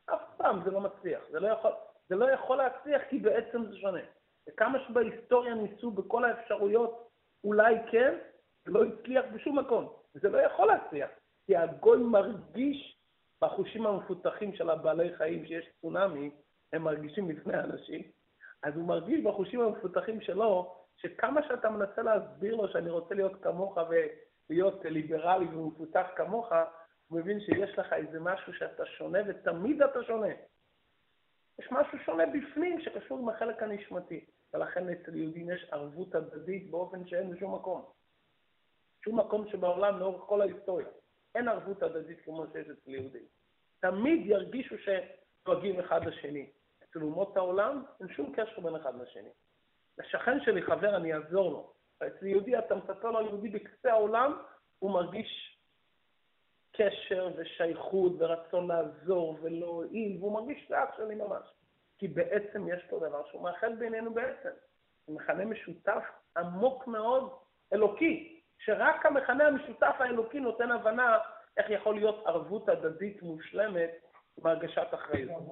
אף פעם זה לא מצליח. זה לא יכול, זה לא יכול להצליח כי בעצם זה שונה. וכמה שבהיסטוריה ניסו בכל האפשרויות, אולי כן, זה לא הצליח בשום מקום. זה לא יכול להצליח. כי הגוי מרגיש בחושים המפותחים של הבעלי חיים שיש צונאמי, הם מרגישים לפני האנשים, אז הוא מרגיש בחושים המפותחים שלו, שכמה שאתה מנסה להסביר לו שאני רוצה להיות כמוך ולהיות ליברלי ומפותח כמוך, הוא מבין שיש לך איזה משהו שאתה שונה, ותמיד אתה שונה. יש משהו שונה בפנים שקשור עם החלק הנשמתי, ולכן אצל יהודים יש ערבות הדדית באופן שאין בשום מקום. שום מקום שבעולם לאורך כל ההיסטוריה. אין ערבות הדדית כמו שיש אצל יהודים. תמיד ירגישו שדואגים אחד לשני. אצל אומות העולם אין שום קשר בין אחד לשני. לשכן שלי, חבר, אני אעזור לו. אצל יהודי, אתה מספר לו על יהודי בקצה העולם, הוא מרגיש קשר ושייכות ורצון לעזור ולהועיל, והוא מרגיש שזה אח שלי ממש. כי בעצם יש פה דבר שהוא מאחד בינינו בעצם. זה מכנה משותף עמוק מאוד, אלוקי, שרק המכנה המשותף האלוקי נותן הבנה איך יכול להיות ערבות הדדית מושלמת בהרגשת אחריות.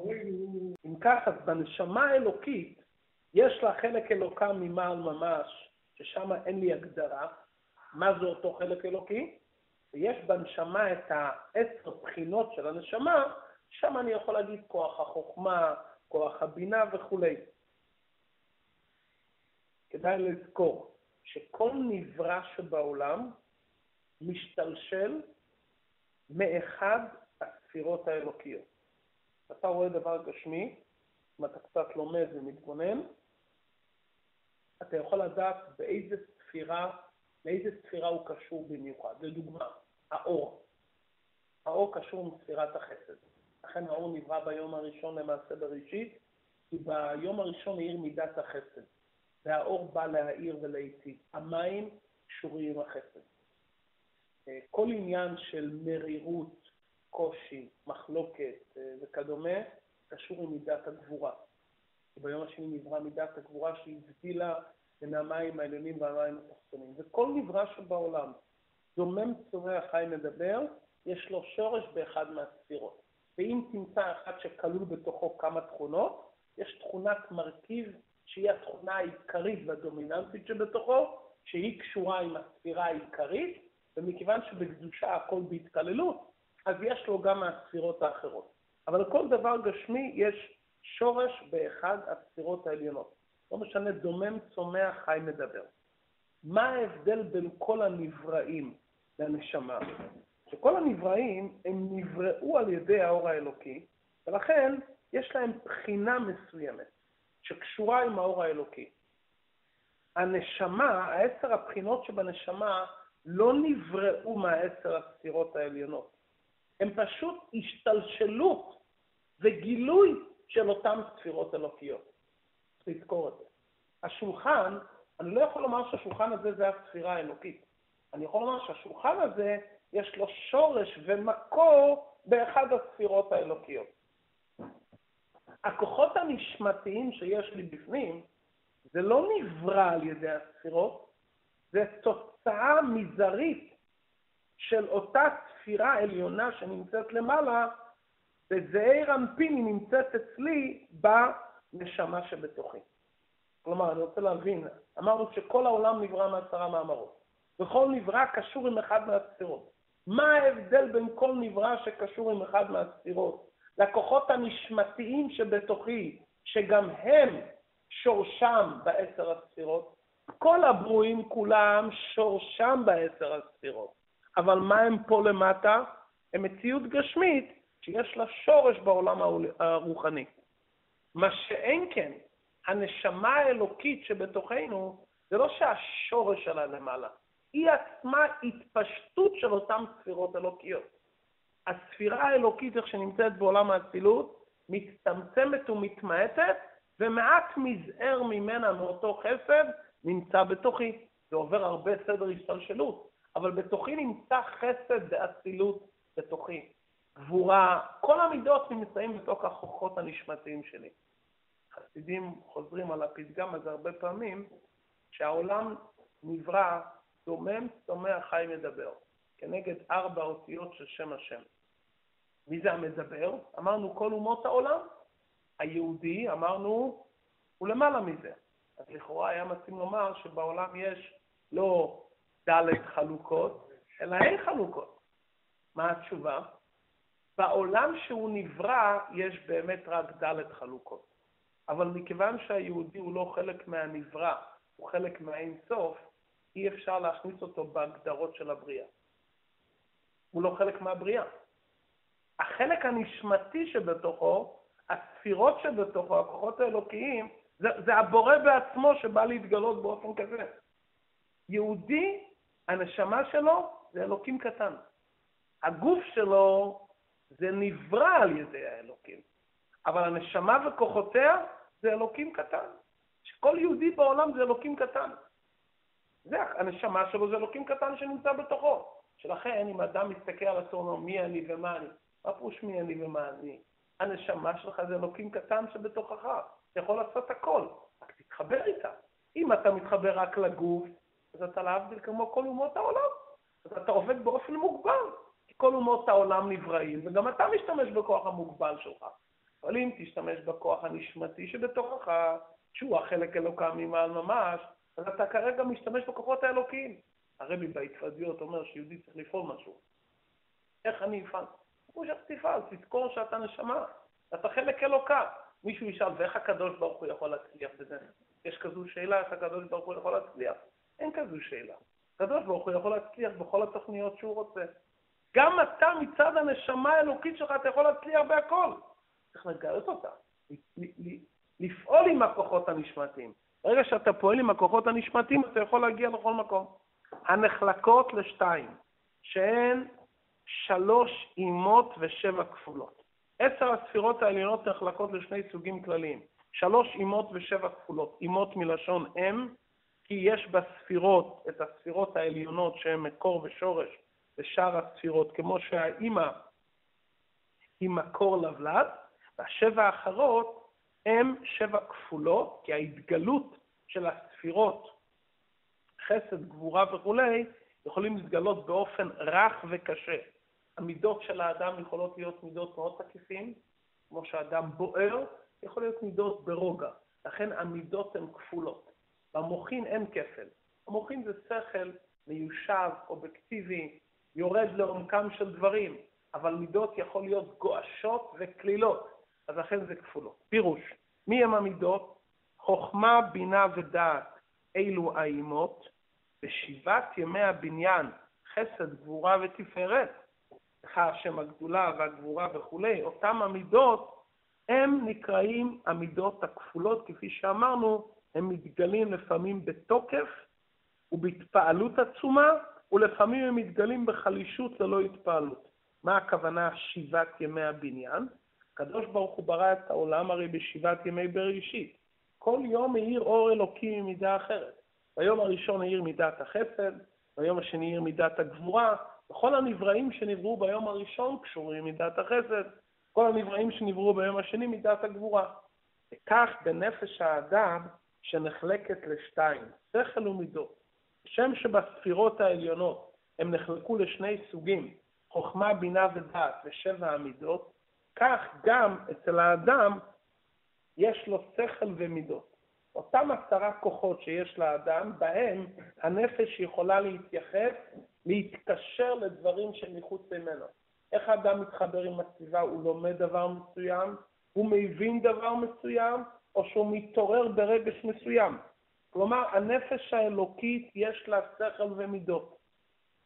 אם ככה, בנשמה האלוקית, יש לה חלק אלוקה ממעל ממש, ששם אין לי הגדרה, מה זה אותו חלק אלוקי, ויש בנשמה את העשר בחינות של הנשמה, שם אני יכול להגיד כוח החוכמה, כוח הבינה וכולי. כדאי לזכור שכל נברא שבעולם משתלשל מאחד הספירות האלוקיות. אתה רואה דבר גשמי, אם אתה קצת לומד ומתבונן, אתה יכול לדעת באיזה ספירה, לאיזה ספירה הוא קשור במיוחד. לדוגמה, האור. האור קשור עם ספירת החסד. לכן האור נברא ביום הראשון למעשה בראשית, כי ביום הראשון האיר מידת החסד. והאור בא להאיר ולהיטיב. המים קשורים עם החסד. כל עניין של מרירות, קושי, מחלוקת אה, וכדומה, קשור עם מידת הגבורה. ביום השני נברא מידת הגבורה שהבדילה בין המים העליונים והמים התחתונים. וכל נברא שבעולם, דומם צורח חי מדבר, יש לו שורש באחד מהספירות. ואם תמצא אחד שכלול בתוכו כמה תכונות, יש תכונת מרכיב שהיא התכונה העיקרית והדומיננטית שבתוכו, שהיא קשורה עם הספירה העיקרית, ומכיוון שבקדושה הכל בהתקללות, אז יש לו גם מהספירות האחרות. אבל לכל דבר גשמי יש שורש באחד הספירות העליונות. לא משנה, דומם, צומח, חי, מדבר. מה ההבדל בין כל הנבראים לנשמה? שכל הנבראים הם נבראו על ידי האור האלוקי, ולכן יש להם בחינה מסוימת שקשורה עם האור האלוקי. הנשמה, העשר הבחינות שבנשמה, לא נבראו מהעשר הספירות העליונות. הם פשוט השתלשלות וגילוי של אותן ספירות אלוקיות. לזכור את זה. השולחן, אני לא יכול לומר שהשולחן הזה זה הספירה האלוקית. אני יכול לומר שהשולחן הזה, יש לו שורש ומקור באחד הספירות האלוקיות. הכוחות הנשמתיים שיש לי בפנים, זה לא נברא על ידי הספירות, זה תוצאה מזערית של אותה ספירה עליונה שנמצאת למעלה, וזעיר אנפיני נמצאת אצלי בנשמה שבתוכי. כלומר, אני רוצה להבין, אמרנו שכל העולם נברא מעשרה מאמרות. וכל נברא קשור עם אחד מהספירות. מה ההבדל בין כל נברא שקשור עם אחד מהספירות? לכוחות הנשמתיים שבתוכי, שגם הם שורשם בעשר הספירות. כל הברואים כולם שורשם בעשר הספירות. אבל מה הם פה למטה? הם מציאות גשמית שיש לה שורש בעולם הרוחני. מה שאין כן, הנשמה האלוקית שבתוכנו, זה לא שהשורש שלה למעלה, היא עצמה התפשטות של אותן ספירות אלוקיות. הספירה האלוקית, איך שנמצאת בעולם האצילות, מצטמצמת ומתמעטת, ומעט מזער ממנה, מאותו חסד, נמצא בתוכי. זה עובר הרבה סדר השתלשלות, אבל בתוכי נמצא חסד ואצילות בתוכי. גבורה, כל המידות נמצאים בתוך הכוחות הנשמתיים שלי. חסידים חוזרים על הפתגם הזה הרבה פעמים, שהעולם נברא דומם, צומח, חי, מדבר, כנגד ארבע אותיות של שם השם. מי זה המדבר? אמרנו כל אומות העולם. היהודי, אמרנו, הוא למעלה מזה. אז לכאורה היה מתאים לומר שבעולם יש לא ד' חלוקות, אלא אין חלוקות. מה התשובה? בעולם שהוא נברא יש באמת רק ד' חלוקות. אבל מכיוון שהיהודי הוא לא חלק מהנברא, הוא חלק מהאין סוף, אי אפשר להכניס אותו בהגדרות של הבריאה. הוא לא חלק מהבריאה. החלק הנשמתי שבתוכו, הספירות שבתוכו, הכוחות האלוקיים, זה, זה הבורא בעצמו שבא להתגלות באופן כזה. יהודי, הנשמה שלו זה אלוקים קטן. הגוף שלו זה נברא על ידי האלוקים, אבל הנשמה וכוחותיה זה אלוקים קטן. שכל יהודי בעולם זה אלוקים קטן. זה, הנשמה שלו זה אלוקים קטן שנמצא בתוכו. שלכן, אם אדם מסתכל על עצמו, מי אני ומה אני, מה פירוש מי אני ומה אני? הנשמה שלך זה אלוקים קטן שבתוכך. אתה יכול לעשות הכל, רק תתחבר איתה. אם אתה מתחבר רק לגוף, אז אתה להבדיל כמו כל אומות העולם. אז אתה עובד באופן מוגבל, כי כל אומות העולם נבראים, וגם אתה משתמש בכוח המוגבל שלך. אבל אם תשתמש בכוח הנשמתי שבתוכך, שהוא החלק אלוקם ממעל ממש, אז אתה כרגע משתמש בכוחות האלוקיים. הרבי בהתוודיות אומר שיהודי צריך לפעול משהו. איך אני אפעל? כמו שאתה תפעל, תזכור שאתה נשמה, אתה חלק אלוקה. מישהו ישאל, ואיך הקדוש ברוך הוא יכול להצליח בזה? יש כזו שאלה, איך הקדוש ברוך הוא יכול להצליח? אין כזו שאלה. הקדוש ברוך הוא יכול להצליח בכל התוכניות שהוא רוצה. גם אתה מצד הנשמה האלוקית שלך, אתה יכול להצליח בהכל. צריך לגלות אותה, לפעול עם הכוחות הנשמתיים. ברגע שאתה פועל עם הכוחות הנשמתיים, אתה יכול להגיע לכל מקום. הנחלקות לשתיים, שהן שלוש אימות ושבע כפולות. עשר הספירות העליונות נחלקות לשני סוגים כלליים, שלוש אימות ושבע כפולות. אימות מלשון אם, כי יש בספירות את הספירות העליונות שהן מקור ושורש ושאר הספירות, כמו שהאימא היא מקור לבלד, והשבע האחרות הם שבע כפולות, כי ההתגלות של הספירות, חסד, גבורה וכולי, יכולים להתגלות באופן רך וקשה. המידות של האדם יכולות להיות מידות מאוד תקיפים, כמו שאדם בוער, יכול להיות מידות ברוגע. לכן המידות הן כפולות. במוחין אין כפל. המוחין זה שכל מיושב, אובייקטיבי, יורד לעומקם של דברים, אבל מידות יכול להיות גועשות וקלילות. אז לכן זה כפולות. פירוש, מי הם המידות? חוכמה, בינה ודעת, אלו האימות, בשבעת ימי הבניין, חסד, גבורה ותפארת, לך השם הגדולה והגבורה וכולי, אותם המידות, הם נקראים המידות הכפולות, כפי שאמרנו, הם מתגלים לפעמים בתוקף ובהתפעלות עצומה, ולפעמים הם מתגלים בחלישות ללא התפעלות. מה הכוונה שבעת ימי הבניין? הקדוש ברוך הוא ברא את העולם הרי בשבעת ימי בראשית. כל יום האיר אור אלוקים ממידה אחרת. ביום הראשון האיר מידת החסד, ביום השני האיר מידת הגבורה. וכל הנבראים שנבראו ביום הראשון קשורים מידת החסד, כל הנבראים שנבראו ביום השני מידת הגבורה. וכך בנפש האדם שנחלקת לשתיים, שכל ומידות. כשם שבספירות העליונות הם נחלקו לשני סוגים, חוכמה, בינה ודעת ושבע המידות, כך גם אצל האדם יש לו שכל ומידות. אותם עשרה כוחות שיש לאדם, בהם הנפש יכולה להתייחס, להתקשר לדברים שמחוץ ממנו. איך האדם מתחבר עם הסביבה? הוא לומד דבר מסוים, הוא מבין דבר מסוים, או שהוא מתעורר ברגש מסוים. כלומר, הנפש האלוקית יש לה שכל ומידות.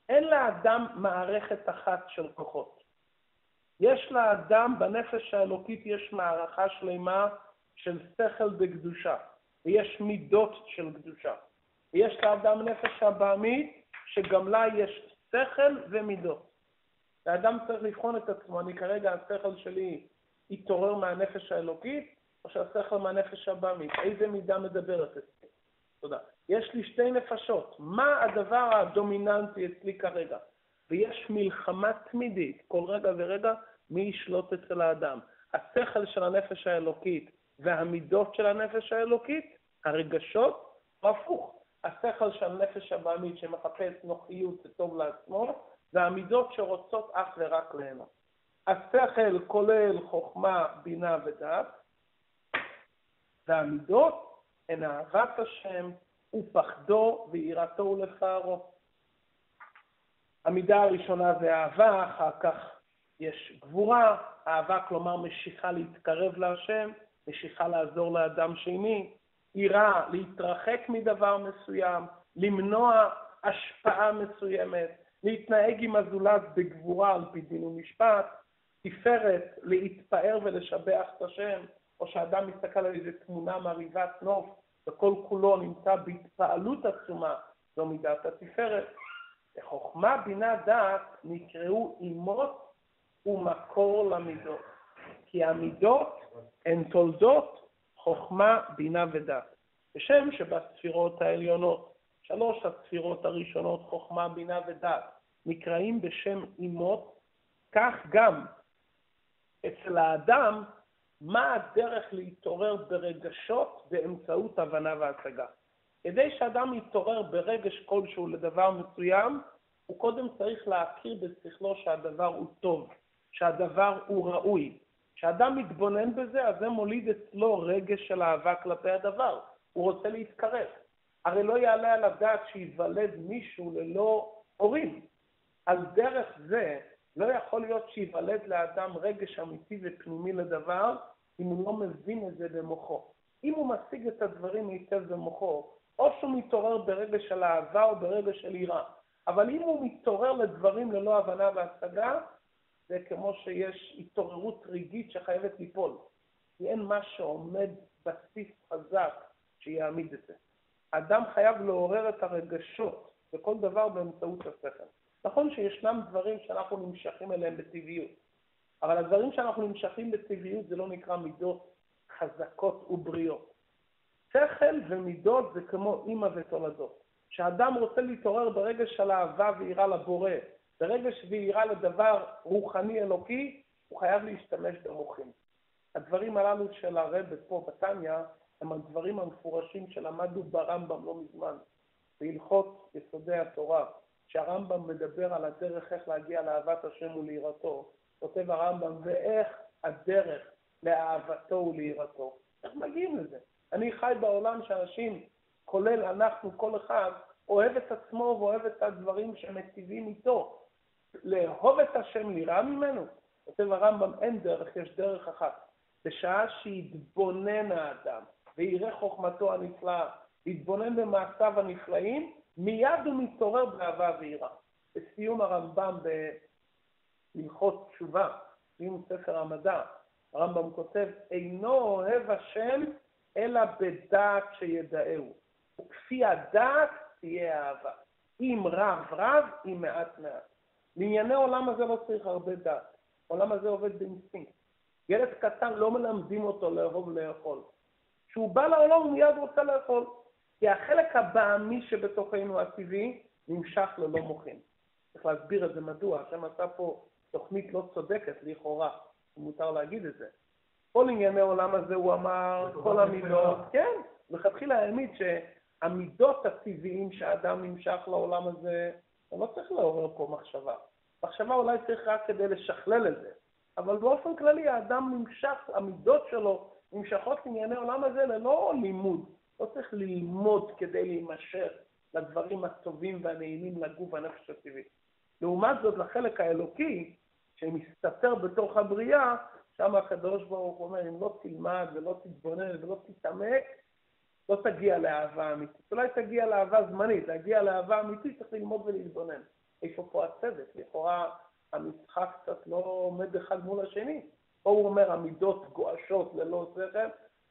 אין לאדם מערכת אחת של כוחות. יש לאדם, בנפש האלוקית יש מערכה שלמה של שכל בקדושה, ויש מידות של קדושה. ויש לאדם נפש הבעמית, שגם לה יש שכל ומידות. והאדם צריך לבחון את עצמו, אני כרגע, השכל שלי התעורר מהנפש האלוקית, או שהשכל מהנפש הבאמית? איזה מידה מדברת אצלי? תודה. יש לי שתי נפשות, מה הדבר הדומיננטי אצלי כרגע? ויש מלחמה תמידית, כל רגע ורגע, מי ישלוט אצל האדם. השכל של הנפש האלוקית והמידות של הנפש האלוקית, הרגשות, או הפוך. השכל של הנפש הבאמית שמחפש נוחיות וטוב לעצמו, והמידות שרוצות אך ורק ליהנות. השכל כולל חוכמה, בינה ודעת, והמידות הן אהבת השם ופחדו ויראתו ולפארו. המידה הראשונה זה אהבה, אחר כך יש גבורה, אהבה כלומר משיכה להתקרב להשם, משיכה לעזור לאדם שני, יראה להתרחק מדבר מסוים, למנוע השפעה מסוימת, להתנהג עם הזולת בגבורה על פי דין ומשפט, תפארת, להתפאר ולשבח את השם, או שאדם מסתכל על איזו תמונה מרהיבת נוף, וכל כולו נמצא בהתפעלות עצומה, זו מידת התפארת. חוכמה, בינה, דעת נקראו אימות ומקור למידות, כי המידות הן תולדות חוכמה, בינה ודעת. בשם שבספירות העליונות, שלוש הספירות הראשונות, חוכמה, בינה ודעת, נקראים בשם אימות, כך גם אצל האדם, מה הדרך להתעורר ברגשות באמצעות הבנה והשגה. כדי שאדם יתעורר ברגש כלשהו לדבר מסוים, הוא קודם צריך להכיר בשכלו שהדבר הוא טוב, שהדבר הוא ראוי. כשאדם מתבונן בזה, אז זה מוליד אצלו רגש של אהבה כלפי הדבר. הוא רוצה להתקרב. הרי לא יעלה על הדעת שייוולד מישהו ללא הורים. על דרך זה, לא יכול להיות שייוולד לאדם רגש אמיתי ופנימי לדבר, אם הוא לא מבין את זה במוחו. אם הוא משיג את הדברים היטב במוחו, או שהוא מתעורר ברגע של אהבה או ברגע של יראה. אבל אם הוא מתעורר לדברים ללא הבנה והשגה, זה כמו שיש התעוררות רגעית שחייבת ליפול. כי אין מה שעומד בסיס חזק שיעמיד את זה. אדם חייב לעורר את הרגשות בכל דבר באמצעות השכל. נכון שישנם דברים שאנחנו נמשכים אליהם בטבעיות, אבל הדברים שאנחנו נמשכים בטבעיות זה לא נקרא מידות חזקות ובריאות. שכל ומידות זה כמו אימא ותולדות. כשאדם רוצה להתעורר ברגע של אהבה ויראה לבורא, ברגע ויראה לדבר רוחני אלוקי, הוא חייב להשתמש במוחים. הדברים הללו של הרב פה בתניא הם הדברים המפורשים שלמדנו ברמב"ם לא מזמן, בהלכות יסודי התורה, שהרמב"ם מדבר על הדרך איך להגיע לאהבת השם וליראתו, כותב הרמב"ם, ואיך הדרך לאהבתו וליראתו. איך מגיעים לזה? אני חי בעולם שאנשים, כולל אנחנו, כל אחד, אוהב את עצמו ואוהב את הדברים שמטיבים איתו. לאהוב את השם לירה ממנו? כותב הרמב"ם, אין דרך, יש דרך אחת. בשעה שיתבונן האדם ויראה חוכמתו הנפלאה, יתבונן במעשיו הנפלאים, מיד הוא מתעורר באהבה ויראה. בסיום הרמב"ם בהלכות תשובה, סיום ספר המדע, הרמב"ם כותב, אינו אוהב השם אלא בדעת שידעהו, וכפי הדעת תהיה אהבה. אם רב רב, אם מעט מעט. לענייני עולם הזה לא צריך הרבה דעת. העולם הזה עובד באינסטינקט. ילד קטן לא מלמדים אותו לאהוב לאכול. כשהוא בא לעולם הוא מיד רוצה לאכול. כי החלק הבעמי שבתוכנו הטבעי נמשך ללא מוחין. צריך להסביר את זה מדוע, השם עשה פה תוכנית לא צודקת לכאורה, מותר להגיד את זה. כל ענייני העולם הזה הוא אמר, כל המידות, כן, לכתחילה העמיד שהמידות הטבעיים שהאדם נמשך לעולם הזה, הוא לא צריך לעורר פה מחשבה. מחשבה אולי צריך רק כדי לשכלל את זה, אבל באופן כללי האדם נמשך, המידות שלו נמשכות לענייני העולם הזה ללא לימוד. לא צריך ללמוד כדי להימשך לדברים הטובים והנעימים לגוף והנפש הטבעי. לעומת זאת, לחלק האלוקי, שמסתתר בתוך הבריאה, שם הקדוש ברוך הוא אומר, אם לא תלמד ולא תתבונן ולא תתעמק, לא תגיע לאהבה אמיתית. אולי תגיע לאהבה זמנית, להגיע לאהבה אמיתית צריך ללמוד ולהתבונן. איפה פה הצדק? לכאורה המשחק קצת לא עומד אחד מול השני. פה הוא אומר, המידות גועשות ללא שכל,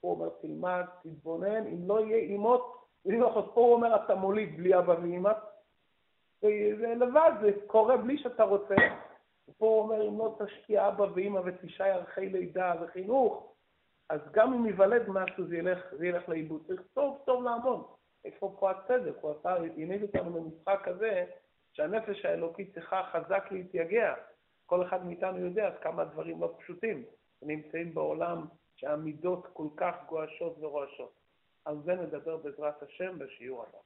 הוא אומר, תלמד, תתבונן, אם לא יהיה אימות, פה הוא אומר, אתה מוליד בלי אבא ואמא. זה לבד, זה קורה בלי שאתה רוצה, ופה הוא אומר, אם לא תשקיע אבא ואמא ותשעה ערכי לידה וחינוך, אז גם אם ייוולד משהו זה ילך, זה ילך לאיבוד. צריך טוב טוב לעמוד. איפה פה הצדק? הוא עשה, העמיד אותנו במשחק כזה, שהנפש האלוקית צריכה חזק להתייגע. כל אחד מאיתנו יודע עד כמה הדברים לא פשוטים. נמצאים בעולם שהמידות כל כך גועשות ורועשות. על זה נדבר בעזרת השם בשיעור הבא.